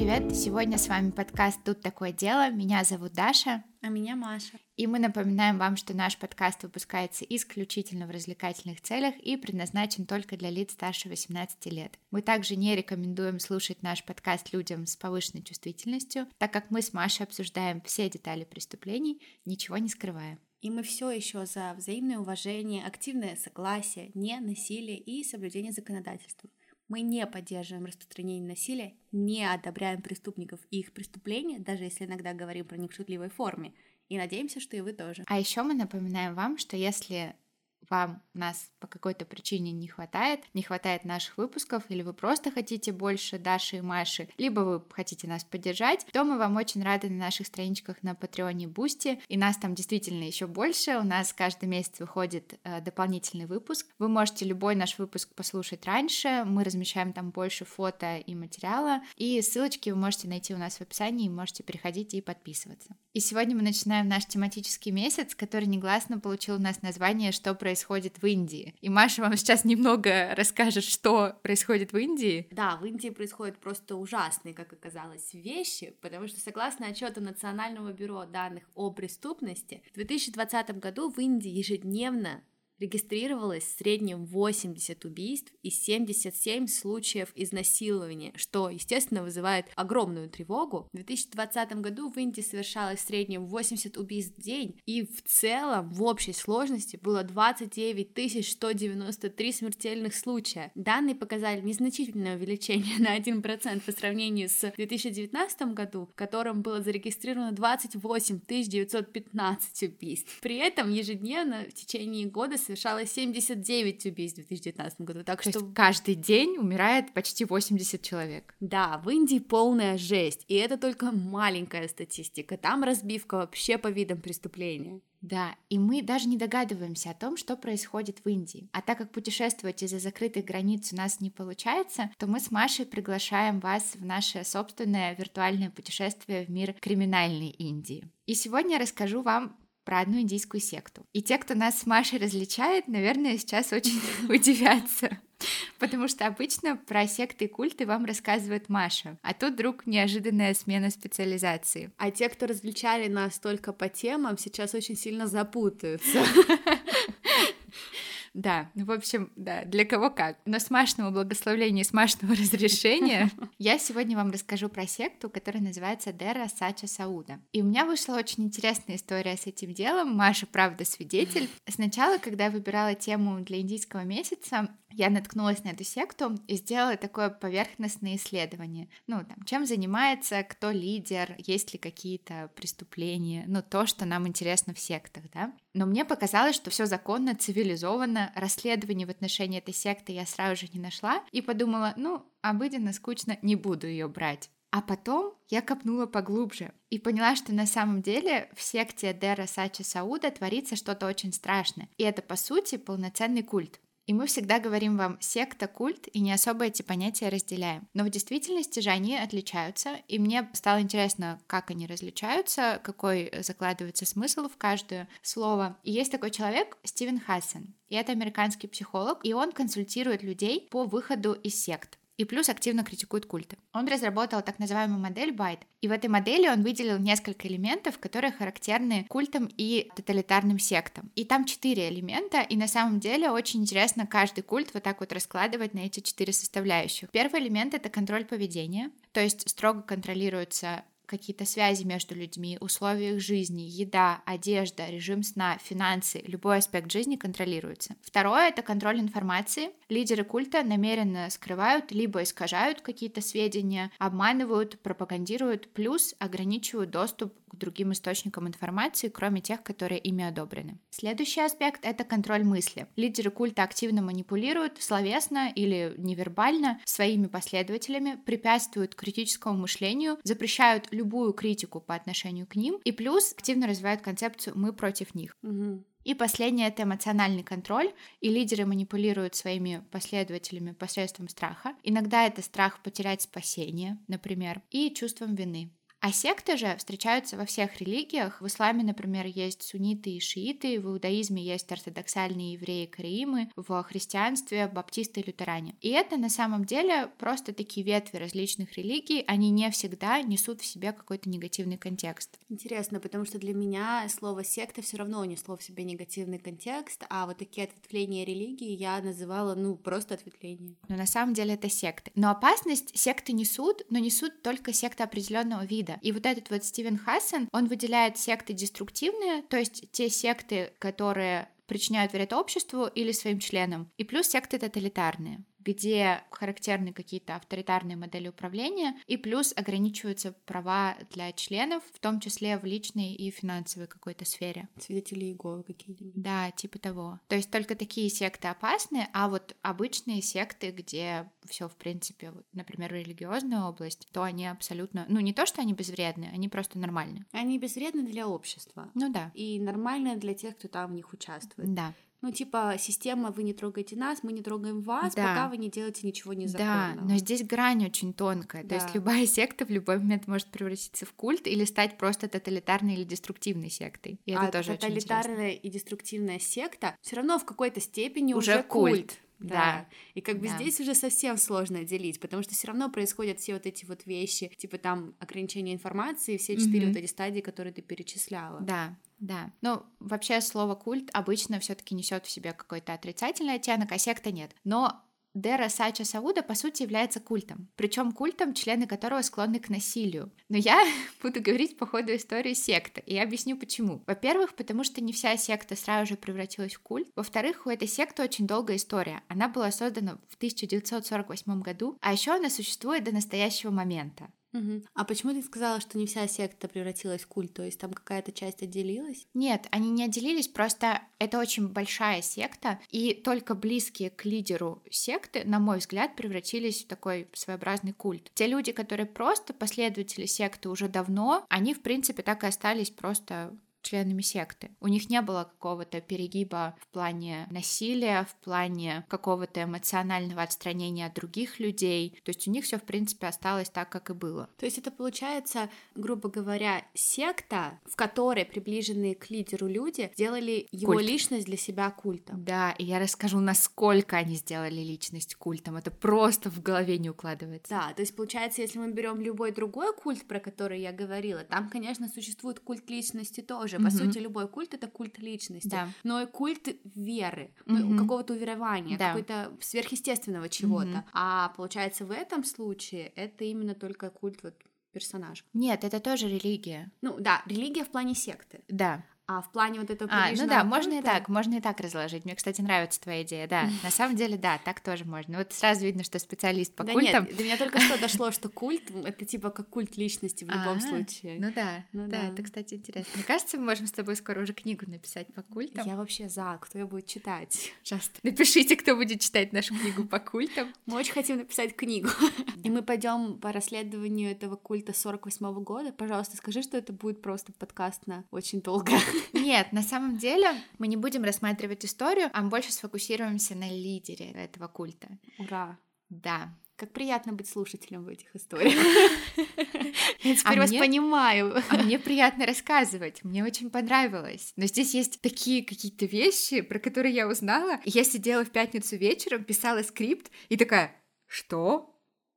привет! Сегодня с вами подкаст «Тут такое дело». Меня зовут Даша. А меня Маша. И мы напоминаем вам, что наш подкаст выпускается исключительно в развлекательных целях и предназначен только для лиц старше 18 лет. Мы также не рекомендуем слушать наш подкаст людям с повышенной чувствительностью, так как мы с Машей обсуждаем все детали преступлений, ничего не скрывая. И мы все еще за взаимное уважение, активное согласие, не насилие и соблюдение законодательства. Мы не поддерживаем распространение насилия, не одобряем преступников и их преступления, даже если иногда говорим про них в шутливой форме. И надеемся, что и вы тоже. А еще мы напоминаем вам, что если вам нас по какой-то причине не хватает, не хватает наших выпусков, или вы просто хотите больше Даши и Маши, либо вы хотите нас поддержать, то мы вам очень рады на наших страничках на Patreon е Boosty, и нас там действительно еще больше, у нас каждый месяц выходит э, дополнительный выпуск, вы можете любой наш выпуск послушать раньше, мы размещаем там больше фото и материала, и ссылочки вы можете найти у нас в описании, можете переходить и подписываться. И сегодня мы начинаем наш тематический месяц, который негласно получил у нас название «Что происходит происходит в Индии. И Маша вам сейчас немного расскажет, что происходит в Индии. Да, в Индии происходят просто ужасные, как оказалось, вещи, потому что согласно отчету Национального бюро данных о преступности, в 2020 году в Индии ежедневно регистрировалось в среднем 80 убийств и 77 случаев изнасилования, что, естественно, вызывает огромную тревогу. В 2020 году в Индии совершалось в среднем 80 убийств в день, и в целом в общей сложности было 29 193 смертельных случая. Данные показали незначительное увеличение на 1% по сравнению с 2019 году, в котором было зарегистрировано 28 915 убийств. При этом ежедневно в течение года совершала 79 убийств в 2019 году. Так То что есть каждый день умирает почти 80 человек. Да, в Индии полная жесть, и это только маленькая статистика. Там разбивка вообще по видам преступления. Да, и мы даже не догадываемся о том, что происходит в Индии. А так как путешествовать из-за закрытых границ у нас не получается, то мы с Машей приглашаем вас в наше собственное виртуальное путешествие в мир криминальной Индии. И сегодня я расскажу вам про одну индийскую секту. И те, кто нас с Машей различает, наверное, сейчас очень удивятся. Потому что обычно про секты и культы вам рассказывает Маша, а тут вдруг неожиданная смена специализации. А те, кто различали нас только по темам, сейчас очень сильно запутаются. Да, ну, в общем, да, для кого как. Но с Машного благословления и с Машного разрешения я сегодня вам расскажу про секту, которая называется Дера Сача Сауда. И у меня вышла очень интересная история с этим делом. Маша, правда, свидетель. Сначала, когда я выбирала тему для индийского месяца, я наткнулась на эту секту и сделала такое поверхностное исследование. Ну, там, чем занимается, кто лидер, есть ли какие-то преступления, ну, то, что нам интересно в сектах, да. Но мне показалось, что все законно, цивилизованно, расследование в отношении этой секты я сразу же не нашла и подумала, ну, обыденно, скучно, не буду ее брать. А потом я копнула поглубже и поняла, что на самом деле в секте Дера Сача Сауда творится что-то очень страшное. И это, по сути, полноценный культ. И мы всегда говорим вам секта, культ, и не особо эти понятия разделяем. Но в действительности же они отличаются, и мне стало интересно, как они различаются, какой закладывается смысл в каждое слово. И есть такой человек, Стивен Хассен, и это американский психолог, и он консультирует людей по выходу из сект и плюс активно критикует культы. Он разработал так называемую модель Байт, и в этой модели он выделил несколько элементов, которые характерны культам и тоталитарным сектам. И там четыре элемента, и на самом деле очень интересно каждый культ вот так вот раскладывать на эти четыре составляющих. Первый элемент — это контроль поведения, то есть строго контролируется какие-то связи между людьми, условия их жизни, еда, одежда, режим сна, финансы, любой аспект жизни контролируется. Второе — это контроль информации. Лидеры культа намеренно скрывают либо искажают какие-то сведения, обманывают, пропагандируют, плюс ограничивают доступ к другим источникам информации, кроме тех, которые ими одобрены. Следующий аспект — это контроль мысли. Лидеры культа активно манипулируют словесно или невербально своими последователями, препятствуют критическому мышлению, запрещают любую критику по отношению к ним, и плюс активно развивают концепцию «мы против них». Угу. И последнее — это эмоциональный контроль, и лидеры манипулируют своими последователями посредством страха. Иногда это страх потерять спасение, например, и чувством вины. А секты же встречаются во всех религиях. В исламе, например, есть сунниты и шииты, в иудаизме есть ортодоксальные евреи караимы, в христианстве баптисты и лютеране. И это на самом деле просто такие ветви различных религий, они не всегда несут в себе какой-то негативный контекст. Интересно, потому что для меня слово секта все равно несло в себе негативный контекст, а вот такие ответвления религии я называла, ну, просто ответвления. Но на самом деле это секты. Но опасность секты несут, но несут только секты определенного вида. И вот этот вот Стивен Хассен, он выделяет секты деструктивные, то есть те секты, которые причиняют вред обществу или своим членам, и плюс секты тоталитарные где характерны какие-то авторитарные модели управления, и плюс ограничиваются права для членов, в том числе в личной и финансовой какой-то сфере. Свидетели Иеговы какие-нибудь. Да, типа того. То есть только такие секты опасны, а вот обычные секты, где все в принципе, вот, например, религиозная область, то они абсолютно, ну не то, что они безвредны, они просто нормальны. Они безвредны для общества. Ну да. И нормальны для тех, кто там в них участвует. Да. Ну, типа, система, вы не трогаете нас, мы не трогаем вас, да. пока вы не делаете ничего незаконного. Да, но здесь грань очень тонкая. Да. То есть любая секта в любой момент может превратиться в культ или стать просто тоталитарной или деструктивной сектой. И это а тоже тоталитарная и деструктивная секта все равно в какой-то степени уже, уже культ. культ. Да. Да. И как бы Да. здесь уже совсем сложно отделить, потому что все равно происходят все вот эти вот вещи, типа там ограничение информации, все четыре Мгм. вот эти стадии, которые ты перечисляла. Да, да. Ну, вообще слово культ обычно все-таки несет в себе какой-то отрицательный оттенок, а секта нет. Но Дера Сача Сауда, по сути, является культом. Причем культом, члены которого склонны к насилию. Но я буду говорить по ходу истории секты, и я объясню почему. Во-первых, потому что не вся секта сразу же превратилась в культ. Во-вторых, у этой секты очень долгая история. Она была создана в 1948 году, а еще она существует до настоящего момента. Мгм. А почему ты сказала, что не вся секта превратилась в культ? То есть там какая-то часть отделилась? Нет, они не отделились, просто это очень большая секта, и только близкие к лидеру секты, на мой взгляд, превратились в такой своеобразный культ. Те люди, которые просто последователи секты уже давно, они, в принципе, так и остались просто членами секты. У них не было какого-то перегиба в плане насилия, в плане какого-то эмоционального отстранения от других людей. То есть у них все, в принципе, осталось так, как и было. То есть это получается, грубо говоря, секта, в которой приближенные к лидеру люди сделали его Культ. личность для себя культом. Да, и я расскажу, насколько они сделали личность культом. Это просто в голове не укладывается. Да, то есть получается, если мы берем любой другой культ, про который я говорила, там, конечно, существует культ личности тоже. По Мгм. сути, любой культ это культ личности, Да. но и культ веры, Мгм. какого-то уверования, Да. какой-то сверхъестественного чего-то. Мгм. А получается, в этом случае это именно только культ вот персонажа. Нет, это тоже религия. Ну да, религия в плане секты. Да. А в плане вот этого А, ну да, можно и так, можно и так разложить. Мне, кстати, нравится твоя идея, да. На самом деле, да, так тоже можно. Вот сразу видно, что специалист по Да культам. нет, до меня только что дошло, что культ — это типа как культ личности в любом А, случае. Ну да, Ну да, да. это, кстати, интересно. Мне кажется, мы можем с тобой скоро уже книгу написать по культам. Я вообще за, кто ее будет читать. Пожалуйста, напишите, кто будет читать нашу книгу по культам. Мы очень хотим написать книгу. И мы пойдем по расследованию этого культа 48 года. Пожалуйста, скажи, что это будет просто подкаст на очень долго. Нет, на самом деле мы не будем рассматривать историю, а мы больше сфокусируемся на лидере этого культа. Ура! Да. Как приятно быть слушателем в этих историях. Я теперь А вас мне- понимаю. А мне приятно рассказывать, мне очень понравилось. Но здесь есть такие какие-то вещи, про которые я узнала. Я сидела в пятницу вечером, писала скрипт и такая, что?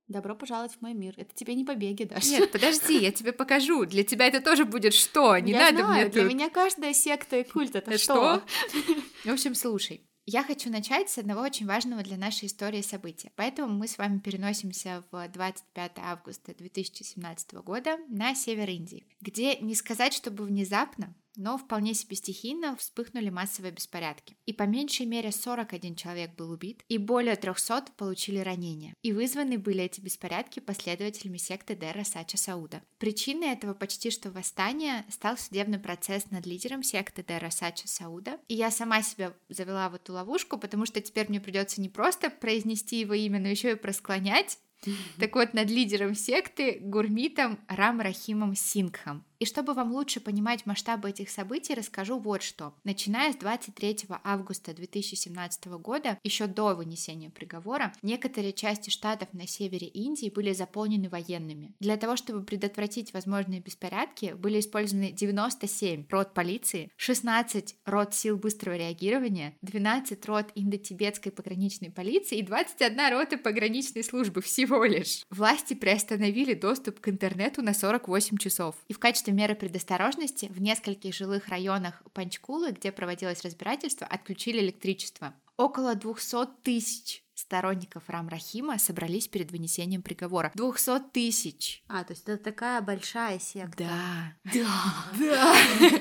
Добро пожаловать в мой мир. Это тебе не побеги, Даша. Нет, подожди, я тебе покажу. Для тебя это тоже будет что? Не Я надо знаю, мне для тут. меня каждая секта и культ — это Это что? В общем, слушай. Я хочу начать с одного очень важного для нашей истории события. Поэтому мы с вами переносимся в 25 августа 2017 года на север Индии, где не сказать, чтобы внезапно, но вполне себе стихийно вспыхнули массовые беспорядки. И по меньшей мере 41 человек был убит, и более 300 получили ранения. И вызваны были эти беспорядки последователями секты Дера Сача Сауда. Причиной этого почти что восстания стал судебный процесс над лидером секты Дера Сача Сауда. И я сама себя завела в эту ловушку, потому что теперь мне придется не просто произнести его имя, но еще и просклонять. Так вот, над лидером секты Гурмитом Рам Рахимом Сингхом. И чтобы вам лучше понимать масштабы этих событий, расскажу вот что. Начиная с 23 августа 2017 года, еще до вынесения приговора, некоторые части штатов на севере Индии были заполнены военными. Для того, чтобы предотвратить возможные беспорядки, были использованы 97 рот полиции, 16 рот сил быстрого реагирования, 12 рот индо-тибетской пограничной полиции и 21 рота пограничной службы всего лишь. Власти приостановили доступ к интернету на 48 часов. И в качестве меры предосторожности в нескольких жилых районах Панчкулы, где проводилось разбирательство, отключили электричество. Около 200 тысяч сторонников Рам Рахима собрались перед вынесением приговора. 200 тысяч! А, то есть это такая большая секта. Да. Да. Да.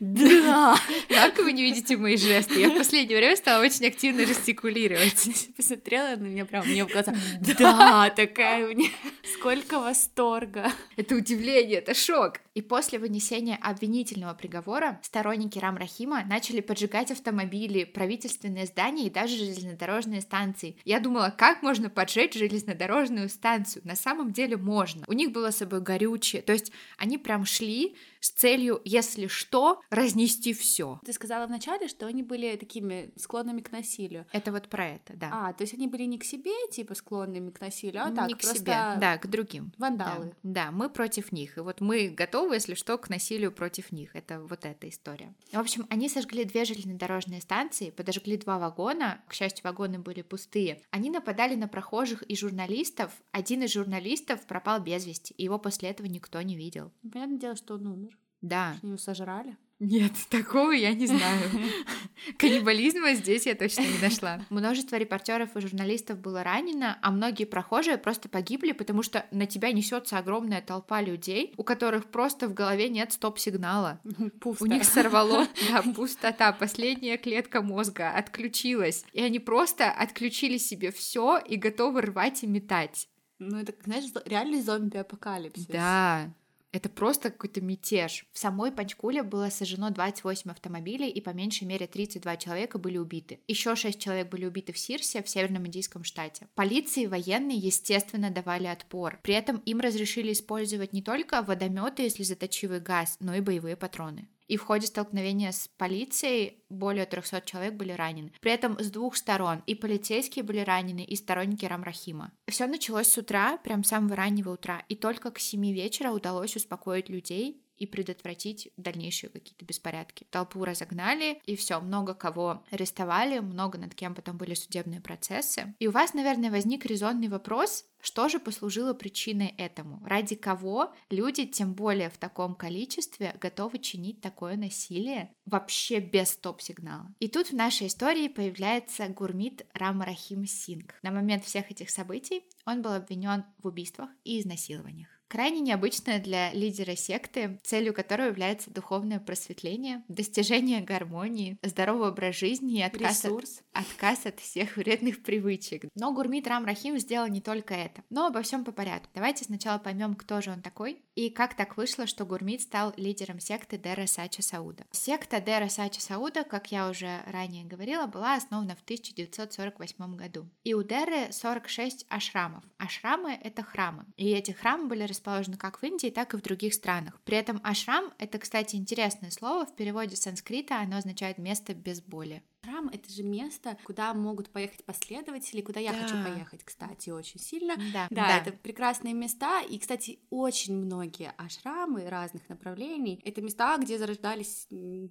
Да. Как вы не видите мои жесты? Я в последнее время стала очень активно жестикулировать. Посмотрела на меня прям мне в глаза. Да, такая у меня. Сколько восторга. Это удивление, это шок. И после вынесения обвинительного приговора сторонники Рам Рахима начали поджигать автомобили, правительственные здания и даже железнодорожные станции. Я думала, как можно поджечь железнодорожную станцию? На самом деле можно. У них было с собой горючее. То есть они прям шли с целью, если что, разнести все. Ты сказала вначале, что они были такими склонными к насилию. Это вот про это, да. А, то есть они были не к себе, типа, склонными к насилию, а не так, к просто себе, да, к другим. вандалы. Да, да, мы против них. И вот мы готовы, если что, к насилию против них. Это вот эта история. В общем, они сожгли две железнодорожные станции, подожгли два вагона. К счастью, вагоны были пустые. Они нападали на прохожих и журналистов. Один из журналистов пропал без вести, и его после этого никто не видел. Понятное дело, что он умер. Да. Что Его сожрали. Нет, такого я не знаю. Каннибализма здесь я точно не нашла. Множество репортеров и журналистов было ранено, а многие прохожие просто погибли, потому что на тебя несется огромная толпа людей, у которых просто в голове нет стоп-сигнала. Пусто. У них сорвало, да, пустота, последняя клетка мозга отключилась, и они просто отключили себе все и готовы рвать и метать. Ну, это, знаешь, реальный зомби-апокалипсис. Да, это просто какой-то мятеж. В самой Панчкуле было сожжено 28 автомобилей, и по меньшей мере 32 человека были убиты. Еще 6 человек были убиты в Сирсе, в северном индийском штате. Полиции и военные, естественно, давали отпор. При этом им разрешили использовать не только водометы и слезоточивый газ, но и боевые патроны. И в ходе столкновения с полицией более 300 человек были ранены. При этом с двух сторон и полицейские были ранены, и сторонники Рамрахима. Все началось с утра, прям с самого раннего утра, и только к 7 вечера удалось успокоить людей и предотвратить дальнейшие какие-то беспорядки. Толпу разогнали, и все, много кого арестовали, много над кем потом были судебные процессы. И у вас, наверное, возник резонный вопрос, что же послужило причиной этому? Ради кого люди, тем более в таком количестве, готовы чинить такое насилие вообще без стоп-сигнала? И тут в нашей истории появляется Гурмит Рамарахим Синг. На момент всех этих событий он был обвинен в убийствах и изнасилованиях. Крайне необычная для лидера секты, целью которой является духовное просветление, достижение гармонии, здоровый образ жизни и отказ от, отказ от всех вредных привычек. Но Гурмит Рам Рахим сделал не только это. Но обо всем по порядку. Давайте сначала поймем, кто же он такой и как так вышло, что Гурмит стал лидером секты Дера Сача Сауда. Секта Дера Сача Сауда, как я уже ранее говорила, была основана в 1948 году. И у Деры 46 ашрамов. Ашрамы — это храмы. И эти храмы были расположены как в Индии, так и в других странах. При этом ашрам — это, кстати, интересное слово. В переводе с санскрита оно означает «место без боли». Храм — это же место, куда могут поехать последователи, куда я Да. хочу поехать, кстати, очень сильно. Да, Да, это прекрасные места, и, кстати, очень многие ашрамы разных направлений — это места, где зарождались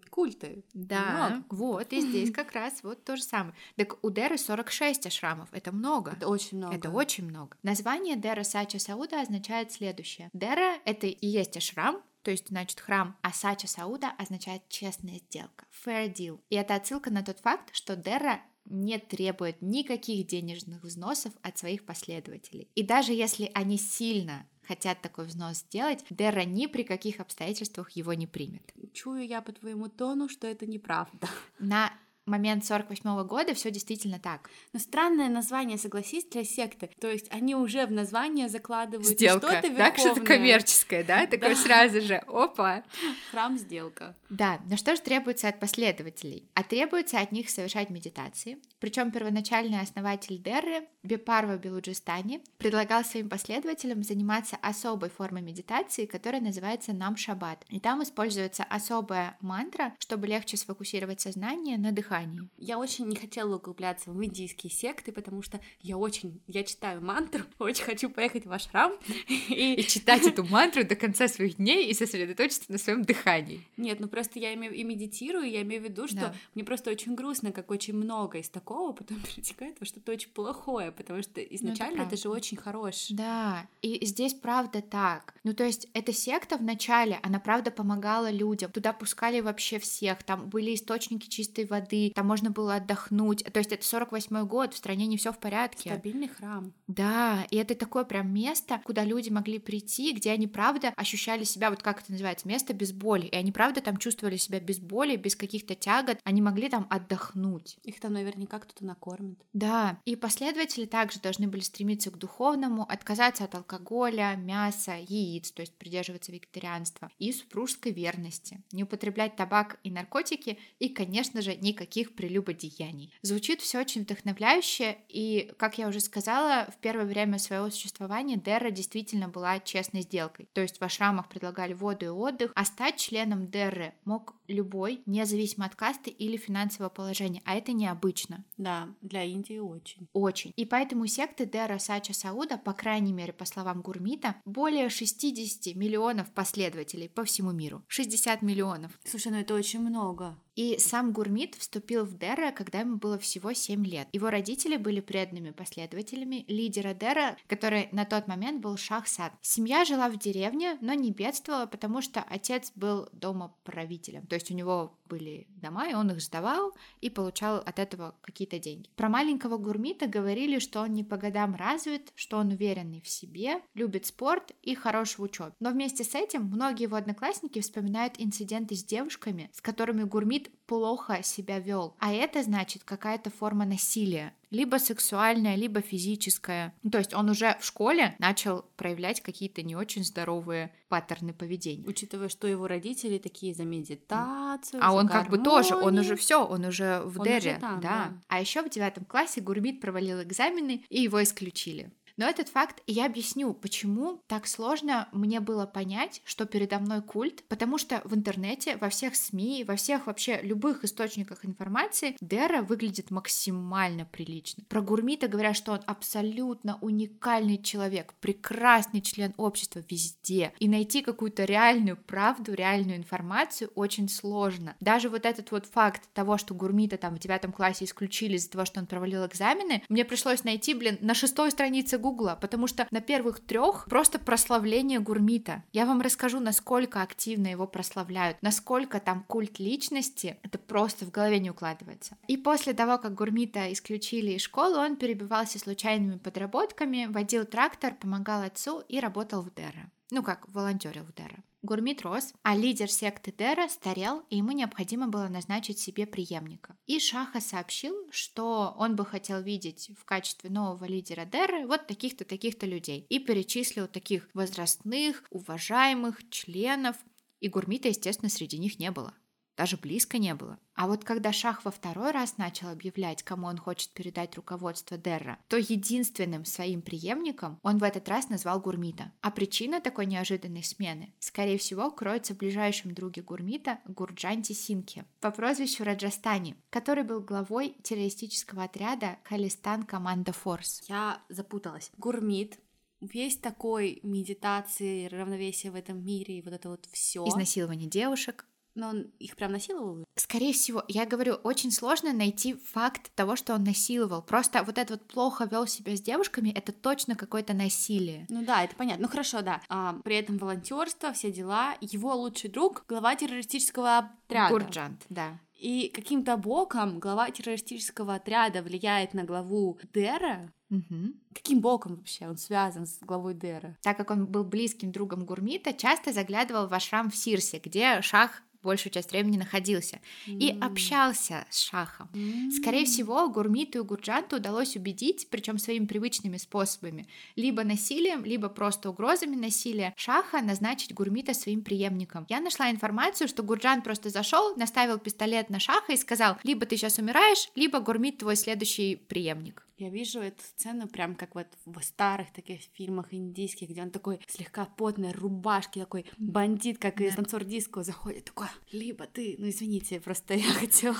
культы. Да, Много. вот, и здесь как раз вот то же самое. Так у Деры 46 ашрамов, это много. Это очень много. Это очень много. Название Дера Сача Сауда означает следующее. Дера — это и есть ашрам, то есть, значит, храм, а Сача Сауда означает честная сделка, fair deal. И это отсылка на тот факт, что Дера не требует никаких денежных взносов от своих последователей. И даже если они сильно хотят такой взнос сделать, Дера ни при каких обстоятельствах его не примет. Чую я по твоему тону, что это неправда. На момент 48 года все действительно так. Но странное название, согласись, для секты. То есть они уже в название закладывают Сделка, что-то так что-то коммерческое, да? Такое сразу же, опа. Храм сделка. Да, но что же требуется от последователей? А требуется от них совершать медитации. Причем первоначальный основатель Дерры, Бепарва Белуджистани, предлагал своим последователям заниматься особой формой медитации, которая называется нам шаббат. И там используется особая мантра, чтобы легче сфокусировать сознание на дыхании. Я очень не хотела углубляться в индийские секты, потому что я очень, я читаю мантру, очень хочу поехать в ашрам и, и читать эту мантру до конца своих дней и сосредоточиться на своем дыхании. Нет, ну просто я имею и медитирую, я имею в виду, что да. мне просто очень грустно, как очень много из такого потом перетекает во что-то очень плохое, потому что изначально ну, это, это же очень хорошее. Да, и здесь правда так. Ну то есть эта секта в начале, она правда помогала людям, туда пускали вообще всех, там были источники чистой воды, там можно было отдохнуть. То есть это 48 год, в стране не все в порядке. Стабильный храм. Да, и это такое прям место, куда люди могли прийти, где они правда ощущали себя, вот как это называется, место без боли. И они правда там чувствовали себя без боли, без каких-то тягот, они могли там отдохнуть. Их там наверняка кто-то накормит. Да, и последователи также должны были стремиться к духовному, отказаться от алкоголя, мяса, яиц, то есть придерживаться вегетарианства, и супружеской верности, не употреблять табак и наркотики, и, конечно же, никаких прелюбодеяний. Звучит все очень вдохновляюще, и, как я уже сказала, в первое время своего существования Дерра действительно была честной сделкой. То есть в ашрамах предлагали воду и отдых, а стать членом Дерры мог любой, независимо от касты или финансового положения, а это необычно. Да, для Индии очень. Очень. И поэтому секты Дера Сача Сауда, по крайней мере, по словам Гурмита, более 60 миллионов последователей по всему миру. 60 миллионов. Слушай, ну это очень много. И сам Гурмит вступил в Дера, когда ему было всего 7 лет. Его родители были преданными последователями лидера Дера, который на тот момент был Шахсад. Семья жила в деревне, но не бедствовала, потому что отец был домоправителем. То есть у него были дома, и он их сдавал и получал от этого какие-то деньги. Про маленького Гурмита говорили, что он не по годам развит, что он уверенный в себе, любит спорт и хорош в учебе. Но вместе с этим многие его одноклассники вспоминают инциденты с девушками, с которыми Гурмит плохо себя вел. А это значит какая-то форма насилия либо сексуальная, либо физическая. Ну, то есть он уже в школе начал проявлять какие-то не очень здоровые паттерны поведения. Учитывая, что его родители такие за медитацию, а за он гармонию. как бы тоже, он уже все, он уже в Он Дере, уже там, да. да. А еще в девятом классе Гурмит провалил экзамены и его исключили. Но этот факт я объясню, почему так сложно мне было понять, что передо мной культ, потому что в интернете, во всех СМИ, во всех вообще любых источниках информации Дера выглядит максимально прилично. Про Гурмита говорят, что он абсолютно уникальный человек, прекрасный член общества везде. И найти какую-то реальную правду, реальную информацию очень сложно. Даже вот этот вот факт того, что Гурмита там в девятом классе исключили из-за того, что он провалил экзамены, мне пришлось найти, блин, на шестой странице Гугла, потому что на первых трех просто прославление Гурмита. Я вам расскажу, насколько активно его прославляют, насколько там культ личности, это просто в голове не укладывается. И после того, как Гурмита исключили из школы, он перебивался случайными подработками, водил трактор, помогал отцу и работал в Дера. Ну как, волонтерил в Дера. Гурмит рос, а лидер секты Дера старел, и ему необходимо было назначить себе преемника. И Шаха сообщил, что он бы хотел видеть в качестве нового лидера Деры вот таких-то, таких-то людей. И перечислил таких возрастных, уважаемых членов, и Гурмита, естественно, среди них не было даже близко не было. А вот когда Шах во второй раз начал объявлять, кому он хочет передать руководство Дерра, то единственным своим преемником он в этот раз назвал Гурмита. А причина такой неожиданной смены, скорее всего, кроется в ближайшем друге Гурмита Гурджанте Синке по прозвищу Раджастани, который был главой террористического отряда Калистан Команда Форс. Я запуталась. Гурмит весь такой медитации, равновесие в этом мире и вот это вот все. Изнасилование девушек, Но он их прям насиловал? Скорее всего, я говорю, очень сложно найти факт того, что он насиловал. Просто вот это вот плохо вел себя с девушками, это точно какое-то насилие. Ну да, это понятно. Ну хорошо, да. А, при этом волонтерство, все дела. Его лучший друг глава террористического отряда. Гурджант, да. И каким-то боком глава террористического отряда влияет на главу Дера. Мгм. Каким боком вообще он связан с главой Дера? Так как он был близким другом Гурмита, часто заглядывал в ашрам в Сирсе, где Шах большую часть времени находился и общался с шахом. Скорее всего, Гурмиту и Гурджанту удалось убедить, причем своими привычными способами, либо насилием, либо просто угрозами насилия, шаха назначить Гурмита своим преемником. Я нашла информацию, что Гурджан просто зашел, наставил пистолет на шаха и сказал, либо ты сейчас умираешь, либо Гурмит твой следующий преемник. Я вижу эту сцену прям как вот в старых таких фильмах индийских, где он такой слегка потной рубашки, такой бандит, как да. из танцор диско, заходит такой, либо ты, ну извините, просто я хотела.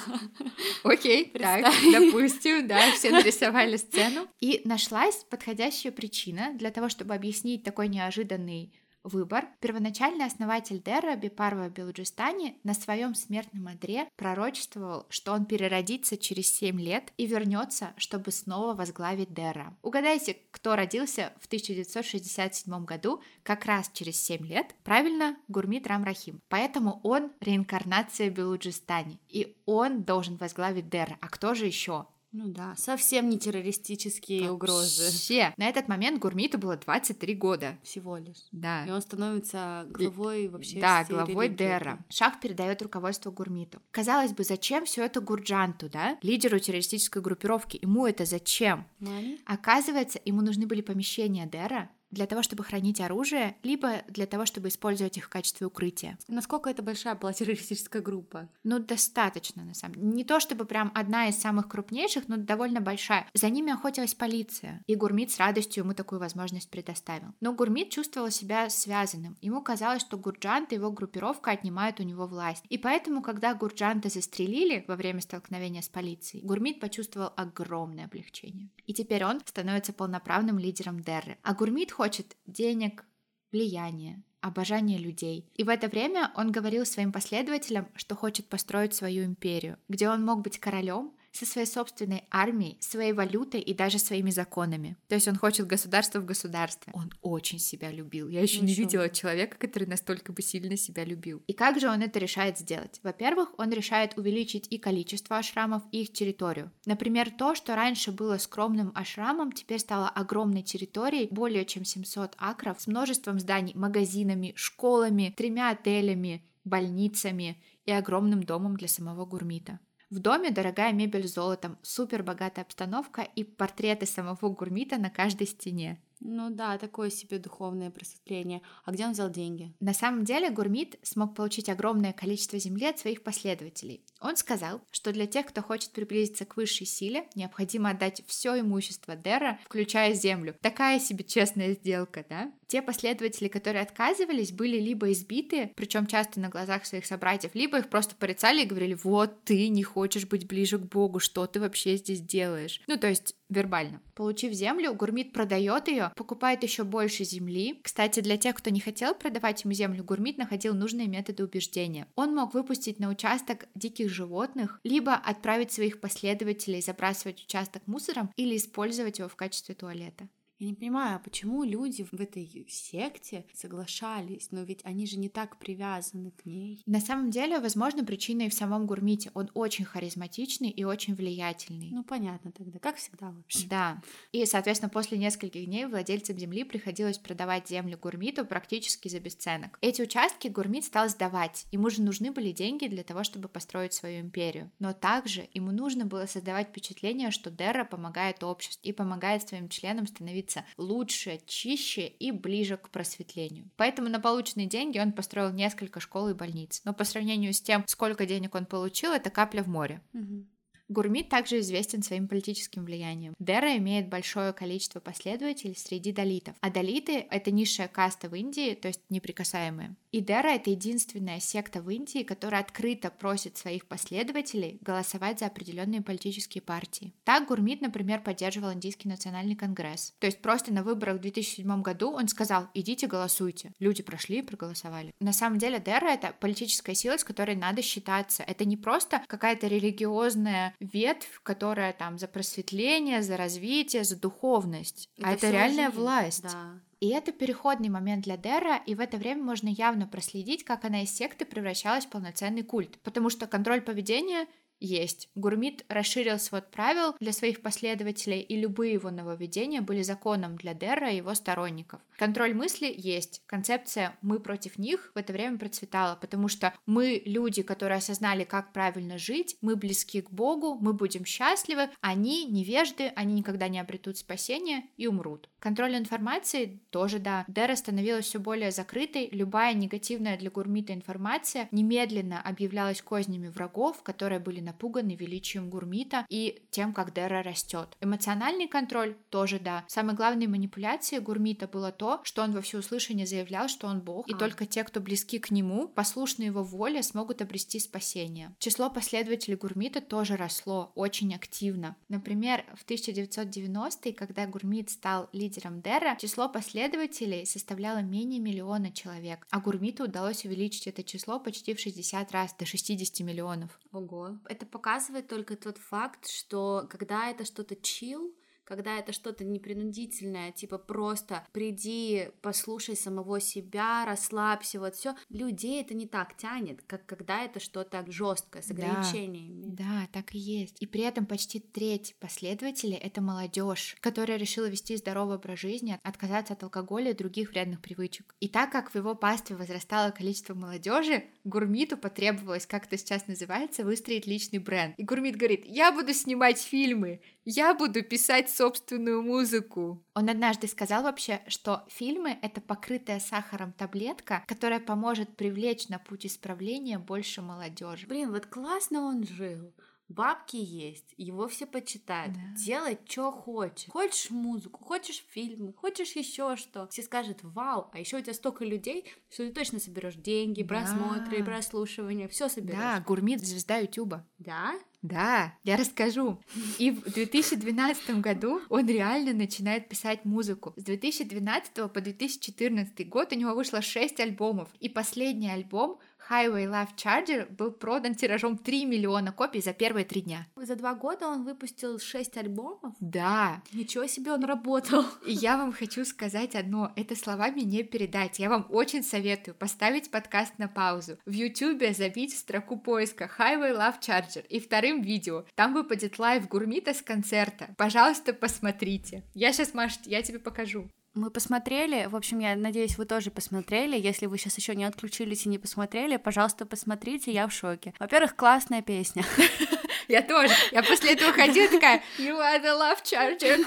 Окей, так, допустим, да, все нарисовали сцену. И нашлась подходящая причина для того, чтобы объяснить такой неожиданный выбор, первоначальный основатель Дера Бипарва Белуджистани на своем смертном одре пророчествовал, что он переродится через 7 лет и вернется, чтобы снова возглавить Дера. Угадайте, кто родился в 1967 году, как раз через 7 лет? Правильно, Гурмит Рамрахим. Поэтому он реинкарнация Белуджистани, и он должен возглавить Дера. А кто же еще? Ну да, совсем не террористические Вообще. угрозы. Вообще. На этот момент Гурмиту было 23 года. Всего лишь. Да. И он становится главой вообще Да, главой Дера. Шах передает руководство Гурмиту. Казалось бы, зачем все это Гурджанту, да? Лидеру террористической группировки. Ему это зачем? Money? Оказывается, ему нужны были помещения Дера, для того, чтобы хранить оружие, либо для того, чтобы использовать их в качестве укрытия. Насколько это большая была террористическая группа? Ну, достаточно, на самом деле. Не то чтобы прям одна из самых крупнейших, но довольно большая. За ними охотилась полиция, и Гурмит с радостью ему такую возможность предоставил. Но Гурмит чувствовал себя связанным. Ему казалось, что Гурджант и его группировка отнимают у него власть. И поэтому, когда Гурджанта застрелили во время столкновения с полицией, Гурмит почувствовал огромное облегчение. И теперь он становится полноправным лидером Дерры. А Гурмит хочет денег, влияния, обожания людей. И в это время он говорил своим последователям, что хочет построить свою империю, где он мог быть королем, со своей собственной армией, своей валютой и даже своими законами. То есть он хочет государство в государстве. Он очень себя любил. Я еще ну, не видела человека, который настолько бы сильно себя любил. И как же он это решает сделать? Во-первых, он решает увеличить и количество ашрамов, и их территорию. Например, то, что раньше было скромным ашрамом, теперь стало огромной территорией, более чем 700 акров, с множеством зданий, магазинами, школами, тремя отелями, больницами и огромным домом для самого Гурмита. В доме дорогая мебель золотом, супер богатая обстановка и портреты самого Гурмита на каждой стене. Ну да, такое себе духовное просветление. А где он взял деньги? На самом деле Гурмит смог получить огромное количество земли от своих последователей. Он сказал, что для тех, кто хочет приблизиться к высшей силе, необходимо отдать все имущество Дера, включая землю. Такая себе честная сделка, да? Те последователи, которые отказывались, были либо избиты, причем часто на глазах своих собратьев, либо их просто порицали и говорили, вот ты не хочешь быть ближе к Богу, что ты вообще здесь делаешь? Ну, то есть вербально. Получив землю, Гурмит продает ее, покупает еще больше земли. Кстати, для тех, кто не хотел продавать ему землю, Гурмит находил нужные методы убеждения. Он мог выпустить на участок диких животных, либо отправить своих последователей забрасывать участок мусором или использовать его в качестве туалета. Я не понимаю, а почему люди в этой секте соглашались, но ведь они же не так привязаны к ней. На самом деле, возможно, причина и в самом Гурмите. Он очень харизматичный и очень влиятельный. Ну, понятно тогда, как всегда вообще. Да. И, соответственно, после нескольких дней владельцам земли приходилось продавать землю Гурмиту практически за бесценок. Эти участки Гурмит стал сдавать. Ему же нужны были деньги для того, чтобы построить свою империю. Но также ему нужно было создавать впечатление, что Дерра помогает обществу и помогает своим членам становиться становиться лучше, чище и ближе к просветлению. Поэтому на полученные деньги он построил несколько школ и больниц. Но по сравнению с тем, сколько денег он получил, это капля в море. Угу. Гурмит также известен своим политическим влиянием. Дера имеет большое количество последователей среди долитов, а долиты — это низшая каста в Индии, то есть неприкасаемые. И Дера — это единственная секта в Индии, которая открыто просит своих последователей голосовать за определенные политические партии. Так Гурмит, например, поддерживал Индийский национальный конгресс. То есть просто на выборах в 2007 году он сказал «идите голосуйте». Люди прошли и проголосовали. На самом деле Дера — это политическая сила, с которой надо считаться. Это не просто какая-то религиозная ветвь, которая там за просветление, за развитие, за духовность. Это а это реальная жизнь. власть. Да. И это переходный момент для Дера, и в это время можно явно проследить, как она из секты превращалась в полноценный культ. Потому что контроль поведения Есть. Гурмит расширил свод правил для своих последователей, и любые его нововведения были законом для Дерра и его сторонников. Контроль мысли есть. Концепция «мы против них» в это время процветала, потому что мы люди, которые осознали, как правильно жить, мы близки к Богу, мы будем счастливы, они невежды, они никогда не обретут спасения и умрут. Контроль информации тоже да. Дера становилась все более закрытой, любая негативная для Гурмита информация немедленно объявлялась кознями врагов, которые были напуганы величием Гурмита и тем, как Дера растет. Эмоциональный контроль тоже да. Самой главной манипуляцией Гурмита было то, что он во всеуслышание заявлял, что он бог, а. и только те, кто близки к нему, послушны его воле, смогут обрести спасение. Число последователей Гурмита тоже росло очень активно. Например, в 1990-е, когда Гурмит стал лидером Дера, число последователей составляло менее миллиона человек, а Гурмиту удалось увеличить это число почти в 60 раз, до 60 миллионов. Ого. Это показывает только тот факт, что когда это что-то чил, когда это что-то непринудительное, типа просто приди, послушай самого себя, расслабься, вот все. Людей это не так тянет, как когда это что-то жесткое, с ограничениями. Да, да, так и есть. И при этом почти треть последователей это молодежь, которая решила вести здоровый образ жизни, отказаться от алкоголя и других вредных привычек. И так как в его пастве возрастало количество молодежи, Гурмиту потребовалось, как это сейчас называется, выстроить личный бренд. И Гурмит говорит, я буду снимать фильмы, я буду писать собственную музыку. Он однажды сказал вообще, что фильмы — это покрытая сахаром таблетка, которая поможет привлечь на путь исправления больше молодежи. Блин, вот классно он жил бабки есть, его все почитают, да. делай, что хочешь. Хочешь музыку, хочешь фильмы, хочешь еще что. Все скажут, вау, а еще у тебя столько людей, что ты точно соберешь деньги, да. просмотры, прослушивания, все соберешь. Да, гурмит звезда Ютуба. Да? Да, я расскажу. И в 2012 году он реально начинает писать музыку. С 2012 по 2014 год у него вышло 6 альбомов. И последний альбом Highway Love Charger был продан тиражом 3 миллиона копий за первые три дня. За два года он выпустил 6 альбомов? Да. Ничего себе он работал. И я вам хочу сказать одно, это словами не передать. Я вам очень советую поставить подкаст на паузу. В YouTube забить в строку поиска Highway Love Charger и вторым видео. Там выпадет live Гурмита с концерта. Пожалуйста, посмотрите. Я сейчас, Маш, я тебе покажу. Мы посмотрели, в общем, я надеюсь, вы тоже посмотрели. Если вы сейчас еще не отключились и не посмотрели, пожалуйста, посмотрите, я в шоке. Во-первых, классная песня. Я тоже. Я после этого ходила такая, you are the love charger.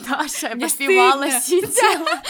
Даша, я поспевала, сидела.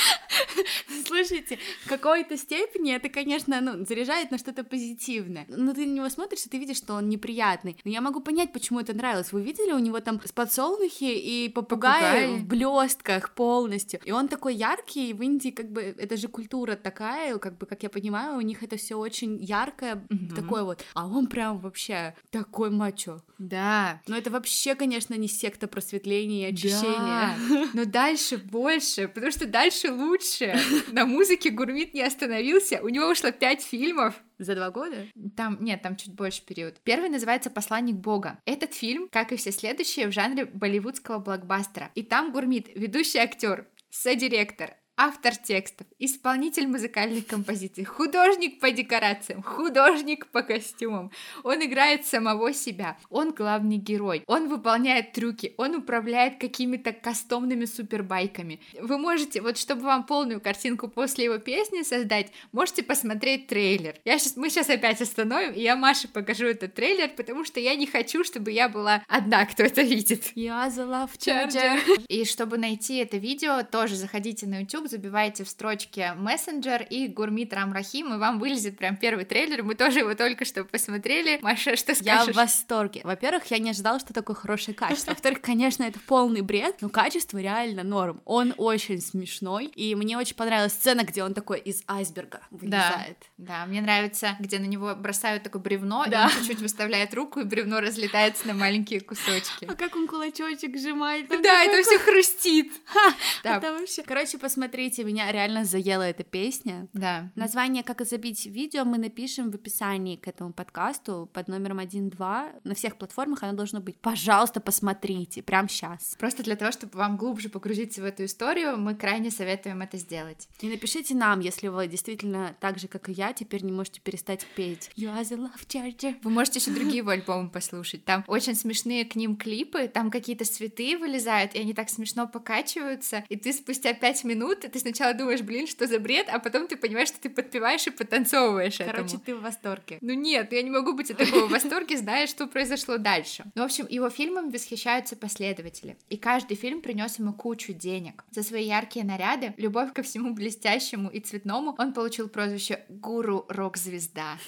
Слушайте, в какой-то степени это, конечно, ну, заряжает на что-то позитивное. Но ты на него смотришь, и ты видишь, что он неприятный. Но я могу понять, почему это нравилось. Вы видели, у него там с подсолнухи и попугаи, попугаи. в блестках полностью. И он такой яркий, и в Индии как бы это же культура такая, как бы, как я понимаю, у них это все очень яркое, mm-hmm. такое вот. А он прям вообще такой мачо. Да. Но это вообще, конечно, не секта просветления и очищения. Да. Но дальше больше, потому что дальше лучше. На музыке Гурмит не остановился. У него вышло пять фильмов. За два года? Там, нет, там чуть больше период. Первый называется «Посланник Бога». Этот фильм, как и все следующие, в жанре болливудского блокбастера. И там Гурмит, ведущий актер, содиректор, автор текстов, исполнитель музыкальных композиций, художник по декорациям, художник по костюмам. Он играет самого себя, он главный герой, он выполняет трюки, он управляет какими-то кастомными супербайками. Вы можете, вот чтобы вам полную картинку после его песни создать, можете посмотреть трейлер. Я сейчас, мы сейчас опять остановим, и я Маше покажу этот трейлер, потому что я не хочу, чтобы я была одна, кто это видит. Я за love charger. И чтобы найти это видео, тоже заходите на YouTube, YouTube, забиваете в строчке мессенджер и Гурмит Рамрахим, и вам вылезет прям первый трейлер. Мы тоже его только что посмотрели. Маша, что скажешь? Я в восторге. Во-первых, я не ожидала, что такое хорошее качество. Во-вторых, конечно, это полный бред, но качество реально норм. Он очень смешной, и мне очень понравилась сцена, где он такой из айсберга вылезает. Да, да мне нравится, где на него бросают такое бревно, да. и он чуть-чуть выставляет руку, и бревно разлетается на маленькие кусочки. А как он кулачочек сжимает? Да, это все хрустит. Да. Это вообще... Короче, посмотрите, меня реально заела эта песня. Да. Название «Как забить видео» мы напишем в описании к этому подкасту под номером 1.2. На всех платформах оно должно быть. Пожалуйста, посмотрите, прямо сейчас. Просто для того, чтобы вам глубже погрузиться в эту историю, мы крайне советуем это сделать. И напишите нам, если вы действительно так же, как и я, теперь не можете перестать петь. You are the love charger. Вы можете еще другие его альбомы послушать. Там очень смешные к ним клипы, там какие-то цветы вылезают, и они так смешно покачиваются, и ты спустя пять минут, ты сначала думаешь, блин, что за бред, а потом ты понимаешь, что ты подпеваешь и подтанцовываешь Короче, этому. ты в восторге. Ну нет, я не могу быть от такого в восторге, зная, что произошло дальше. Ну, в общем, его фильмом восхищаются последователи, и каждый фильм принес ему кучу денег. За свои яркие наряды, любовь ко всему блестящему и цветному, он получил прозвище «Гуру рок-звезда».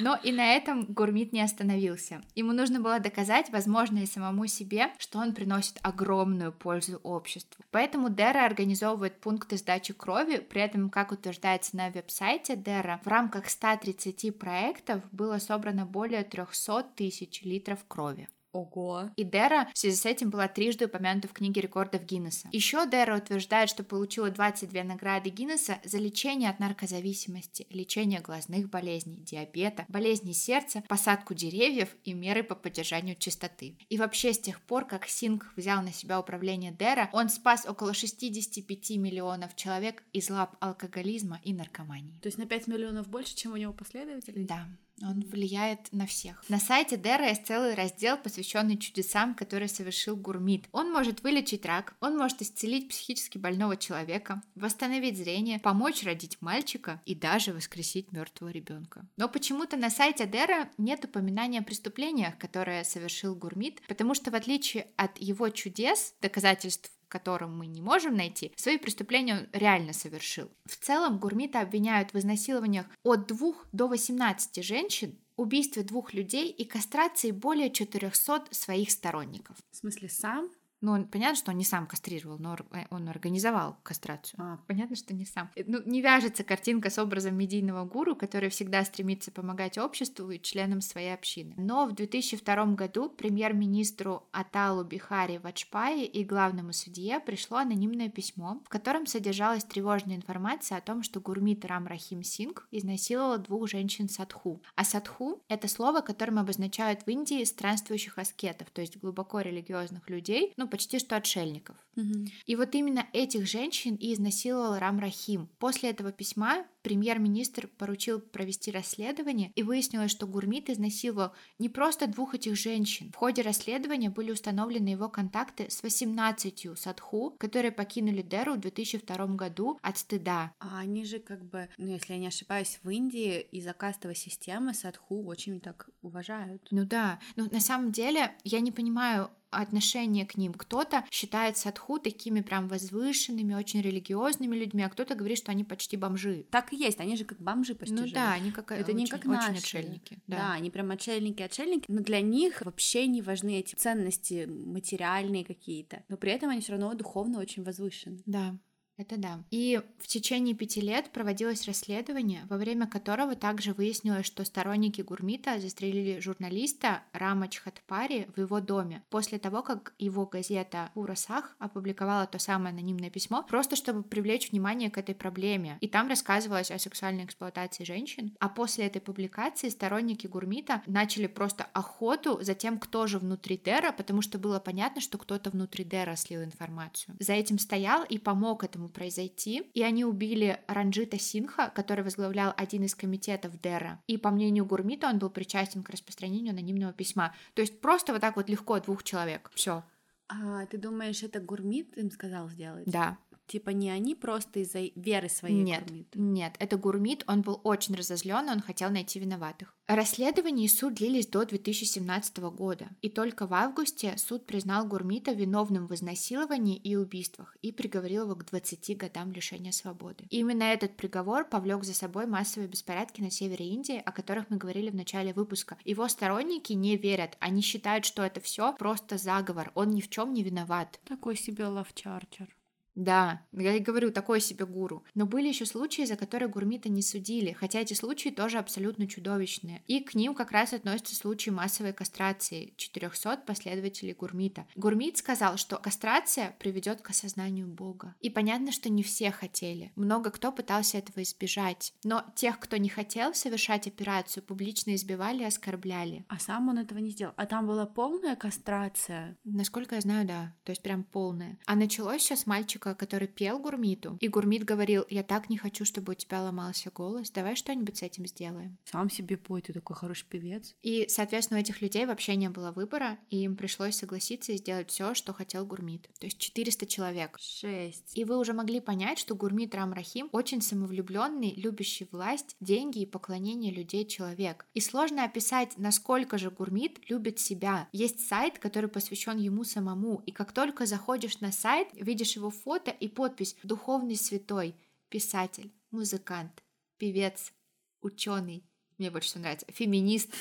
Но и на этом Гурмит не остановился. Ему нужно было доказать, возможно, и самому себе, что он приносит огромную пользу обществу. Поэтому Дера организовывает пункты сдачи крови, при этом, как утверждается на веб-сайте Дера, в рамках 130 проектов было собрано более 300 тысяч литров крови. Ого. И Дера в связи с этим была трижды упомянута в книге рекордов Гиннесса. Еще Дера утверждает, что получила 22 награды Гиннесса за лечение от наркозависимости, лечение глазных болезней, диабета, болезней сердца, посадку деревьев и меры по поддержанию чистоты. И вообще с тех пор, как Синг взял на себя управление Дера, он спас около 65 миллионов человек из лап алкоголизма и наркомании. То есть на 5 миллионов больше, чем у него последователей? Да. Он влияет на всех. На сайте Дера есть целый раздел, посвященный чудесам, которые совершил Гурмит. Он может вылечить рак, он может исцелить психически больного человека, восстановить зрение, помочь родить мальчика и даже воскресить мертвого ребенка. Но почему-то на сайте Дера нет упоминания о преступлениях, которые совершил Гурмит, потому что в отличие от его чудес, доказательств которым мы не можем найти, свои преступления он реально совершил. В целом Гурмита обвиняют в изнасилованиях от 2 до 18 женщин, убийстве двух людей и кастрации более 400 своих сторонников. В смысле, сам? Ну, понятно, что он не сам кастрировал, но э, он организовал кастрацию. А, понятно, что не сам. Э, ну, не вяжется картинка с образом медийного гуру, который всегда стремится помогать обществу и членам своей общины. Но в 2002 году премьер-министру Аталу Бихари Вачпаи и главному судье пришло анонимное письмо, в котором содержалась тревожная информация о том, что Гурмит Рам Рахим Синг изнасиловала двух женщин садху. А садху — это слово, которым обозначают в Индии странствующих аскетов, то есть глубоко религиозных людей, ну, почти что отшельников. Угу. И вот именно этих женщин и изнасиловал Рам Рахим. После этого письма премьер-министр поручил провести расследование, и выяснилось, что Гурмит изнасиловал не просто двух этих женщин. В ходе расследования были установлены его контакты с 18 садху, которые покинули Деру в 2002 году от стыда. А они же как бы, ну если я не ошибаюсь, в Индии из-за кастовой системы садху очень так уважают. Ну да, но на самом деле я не понимаю, отношение к ним. Кто-то считает садху такими прям возвышенными, очень религиозными людьми, а кто-то говорит, что они почти бомжи. Так и есть, они же как бомжи почти Ну живут. да, они как Это очень, не как очень наши. отшельники. Да. Да. они прям отшельники, отшельники, но для них вообще не важны эти ценности материальные какие-то, но при этом они все равно духовно очень возвышены. Да. Это да. И в течение пяти лет проводилось расследование, во время которого также выяснилось, что сторонники Гурмита застрелили журналиста Рама Чхатпари в его доме после того, как его газета Урасах опубликовала то самое анонимное письмо, просто чтобы привлечь внимание к этой проблеме. И там рассказывалось о сексуальной эксплуатации женщин. А после этой публикации сторонники Гурмита начали просто охоту за тем, кто же внутри Дера, потому что было понятно, что кто-то внутри Дера слил информацию. За этим стоял и помог этому произойти, и они убили Ранджита Синха, который возглавлял один из комитетов Дера. И по мнению Гурмита он был причастен к распространению анонимного письма. То есть просто вот так вот легко двух человек. Все. А ты думаешь, это Гурмит им сказал сделать? Да. Типа не они просто из-за веры своей Нет, Гурмиту? нет, это Гурмит, он был очень разозлен, он хотел найти виноватых. Расследование и суд длились до 2017 года, и только в августе суд признал Гурмита виновным в изнасиловании и убийствах и приговорил его к 20 годам лишения свободы. И именно этот приговор повлек за собой массовые беспорядки на севере Индии, о которых мы говорили в начале выпуска. Его сторонники не верят, они считают, что это все просто заговор, он ни в чем не виноват. Такой себе лавчарчер. Да, я и говорю, такой себе гуру. Но были еще случаи, за которые Гурмита не судили, хотя эти случаи тоже абсолютно чудовищные. И к ним как раз относятся случаи массовой кастрации 400 последователей Гурмита. Гурмит сказал, что кастрация приведет к осознанию Бога. И понятно, что не все хотели. Много кто пытался этого избежать. Но тех, кто не хотел совершать операцию, публично избивали и оскорбляли. А сам он этого не сделал. А там была полная кастрация? Насколько я знаю, да. То есть прям полная. А началось все с мальчика мальчика, который пел Гурмиту, и Гурмит говорил, я так не хочу, чтобы у тебя ломался голос, давай что-нибудь с этим сделаем. Сам себе пой, ты такой хороший певец. И, соответственно, у этих людей вообще не было выбора, и им пришлось согласиться и сделать все, что хотел Гурмит. То есть 400 человек. Шесть. И вы уже могли понять, что Гурмит Рам Рахим очень самовлюбленный, любящий власть, деньги и поклонение людей человек. И сложно описать, насколько же Гурмит любит себя. Есть сайт, который посвящен ему самому, и как только заходишь на сайт, видишь его фото, фото и подпись «Духовный святой», писатель, музыкант, певец, ученый, мне больше всего нравится, феминист,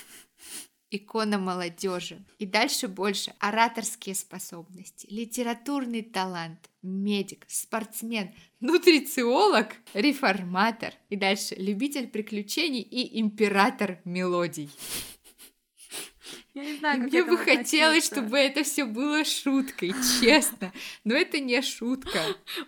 икона молодежи. И дальше больше. Ораторские способности, литературный талант, медик, спортсмен, нутрициолог, реформатор. И дальше любитель приключений и император мелодий. Я не знаю, как Мне бы хотелось, чтобы это все было шуткой, честно. Но это не шутка.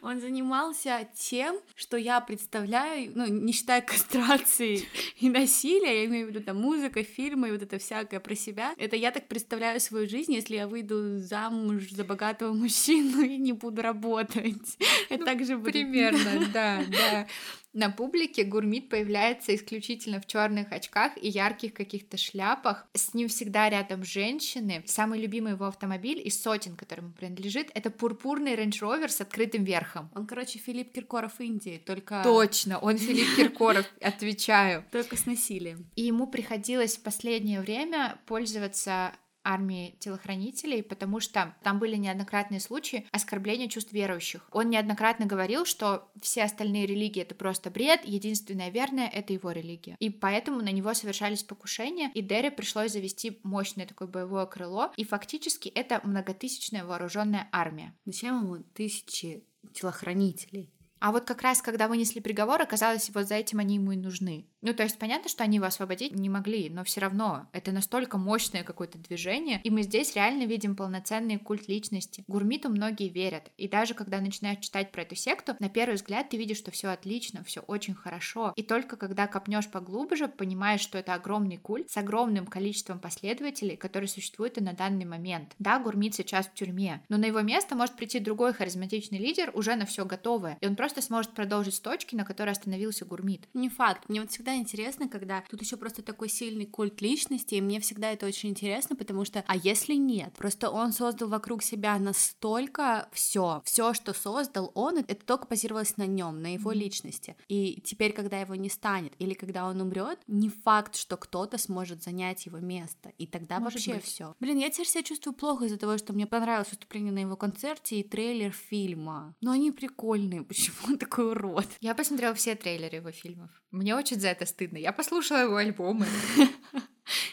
Он занимался тем, что я представляю, ну, не считая кастрации и насилия, я имею в виду там музыка, фильмы и вот это всякое про себя. Это я так представляю свою жизнь, если я выйду замуж за богатого мужчину и не буду работать. Это ну, так же будет. Примерно, да, да. На публике Гурмит появляется исключительно в черных очках и ярких каких-то шляпах. С ним всегда рядом женщины. Самый любимый его автомобиль из сотен, которому принадлежит, это пурпурный Range Rover с открытым верхом. Он, короче, Филипп Киркоров Индии, только... Точно, он Филипп Киркоров, отвечаю. Только с насилием. И ему приходилось в последнее время пользоваться армии телохранителей, потому что там были неоднократные случаи оскорбления чувств верующих. Он неоднократно говорил, что все остальные религии — это просто бред, единственная верная — это его религия. И поэтому на него совершались покушения, и Дерри пришлось завести мощное такое боевое крыло, и фактически это многотысячная вооруженная армия. Зачем ему тысячи телохранителей? А вот как раз, когда вынесли приговор, оказалось, вот за этим они ему и нужны. Ну, то есть понятно, что они его освободить не могли, но все равно это настолько мощное какое-то движение, и мы здесь реально видим полноценный культ личности. Гурмиту многие верят, и даже когда начинаешь читать про эту секту, на первый взгляд ты видишь, что все отлично, все очень хорошо, и только когда копнешь поглубже, понимаешь, что это огромный культ с огромным количеством последователей, которые существуют и на данный момент. Да, Гурмит сейчас в тюрьме, но на его место может прийти другой харизматичный лидер уже на все готовое, и он просто сможет продолжить с точки, на которой остановился Гурмит. Не факт, мне вот всегда интересно, когда тут еще просто такой сильный культ личности, и мне всегда это очень интересно, потому что, а если нет? Просто он создал вокруг себя настолько все, все, что создал он, это только базировалось на нем, на его личности. И теперь, когда его не станет, или когда он умрет, не факт, что кто-то сможет занять его место, и тогда Может вообще все. Блин, я теперь себя чувствую плохо из-за того, что мне понравилось выступление на его концерте и трейлер фильма. Но они прикольные, почему он такой урод? Я посмотрела все трейлеры его фильмов. Мне очень за это стыдно. Я послушала его альбомы.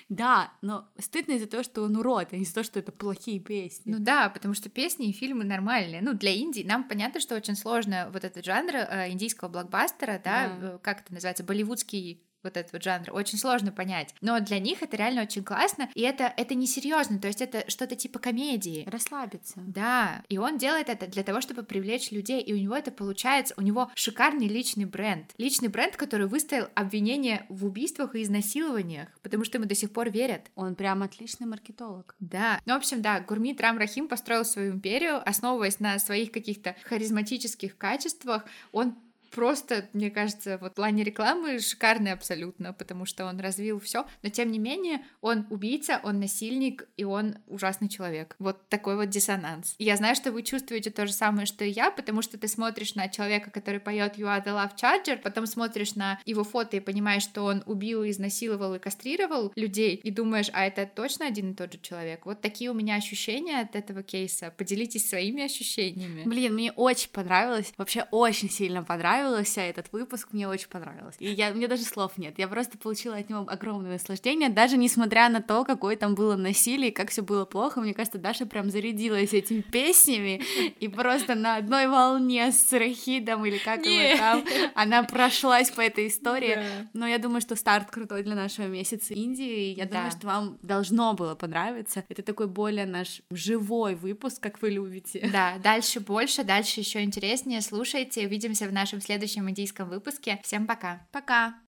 Да, но стыдно из-за того, что он урод, а не из-за того, что это плохие песни. Ну да, потому что песни и фильмы нормальные. Ну, для Индии нам понятно, что очень сложно вот этот жанр э, индийского блокбастера, да, да, э, как это называется, болливудский вот этот вот жанр, очень сложно понять. Но для них это реально очень классно, и это, это не серьезно, то есть это что-то типа комедии. Расслабиться. Да, и он делает это для того, чтобы привлечь людей, и у него это получается, у него шикарный личный бренд. Личный бренд, который выставил обвинение в убийствах и изнасилованиях, потому что ему до сих пор верят. Он прям отличный маркетолог. Да, ну, в общем, да, Гурмит Рам Рахим построил свою империю, основываясь на своих каких-то харизматических качествах. Он просто, мне кажется, вот в плане рекламы шикарный абсолютно, потому что он развил все, но тем не менее он убийца, он насильник и он ужасный человек. Вот такой вот диссонанс. И я знаю, что вы чувствуете то же самое, что и я, потому что ты смотришь на человека, который поет You are the love charger, потом смотришь на его фото и понимаешь, что он убил, изнасиловал и кастрировал людей, и думаешь, а это точно один и тот же человек. Вот такие у меня ощущения от этого кейса. Поделитесь своими ощущениями. Блин, мне очень понравилось, вообще очень сильно понравилось понравился этот выпуск, мне очень понравилось. И я, мне даже слов нет, я просто получила от него огромное наслаждение, даже несмотря на то, какое там было насилие, как все было плохо, мне кажется, Даша прям зарядилась этими песнями, и просто на одной волне с Рахидом, или как его там, она прошлась по этой истории, но я думаю, что старт крутой для нашего месяца Индии, я думаю, что вам должно было понравиться, это такой более наш живой выпуск, как вы любите. Да, дальше больше, дальше еще интереснее, слушайте, увидимся в нашем следующем индийском выпуске. Всем пока. Пока.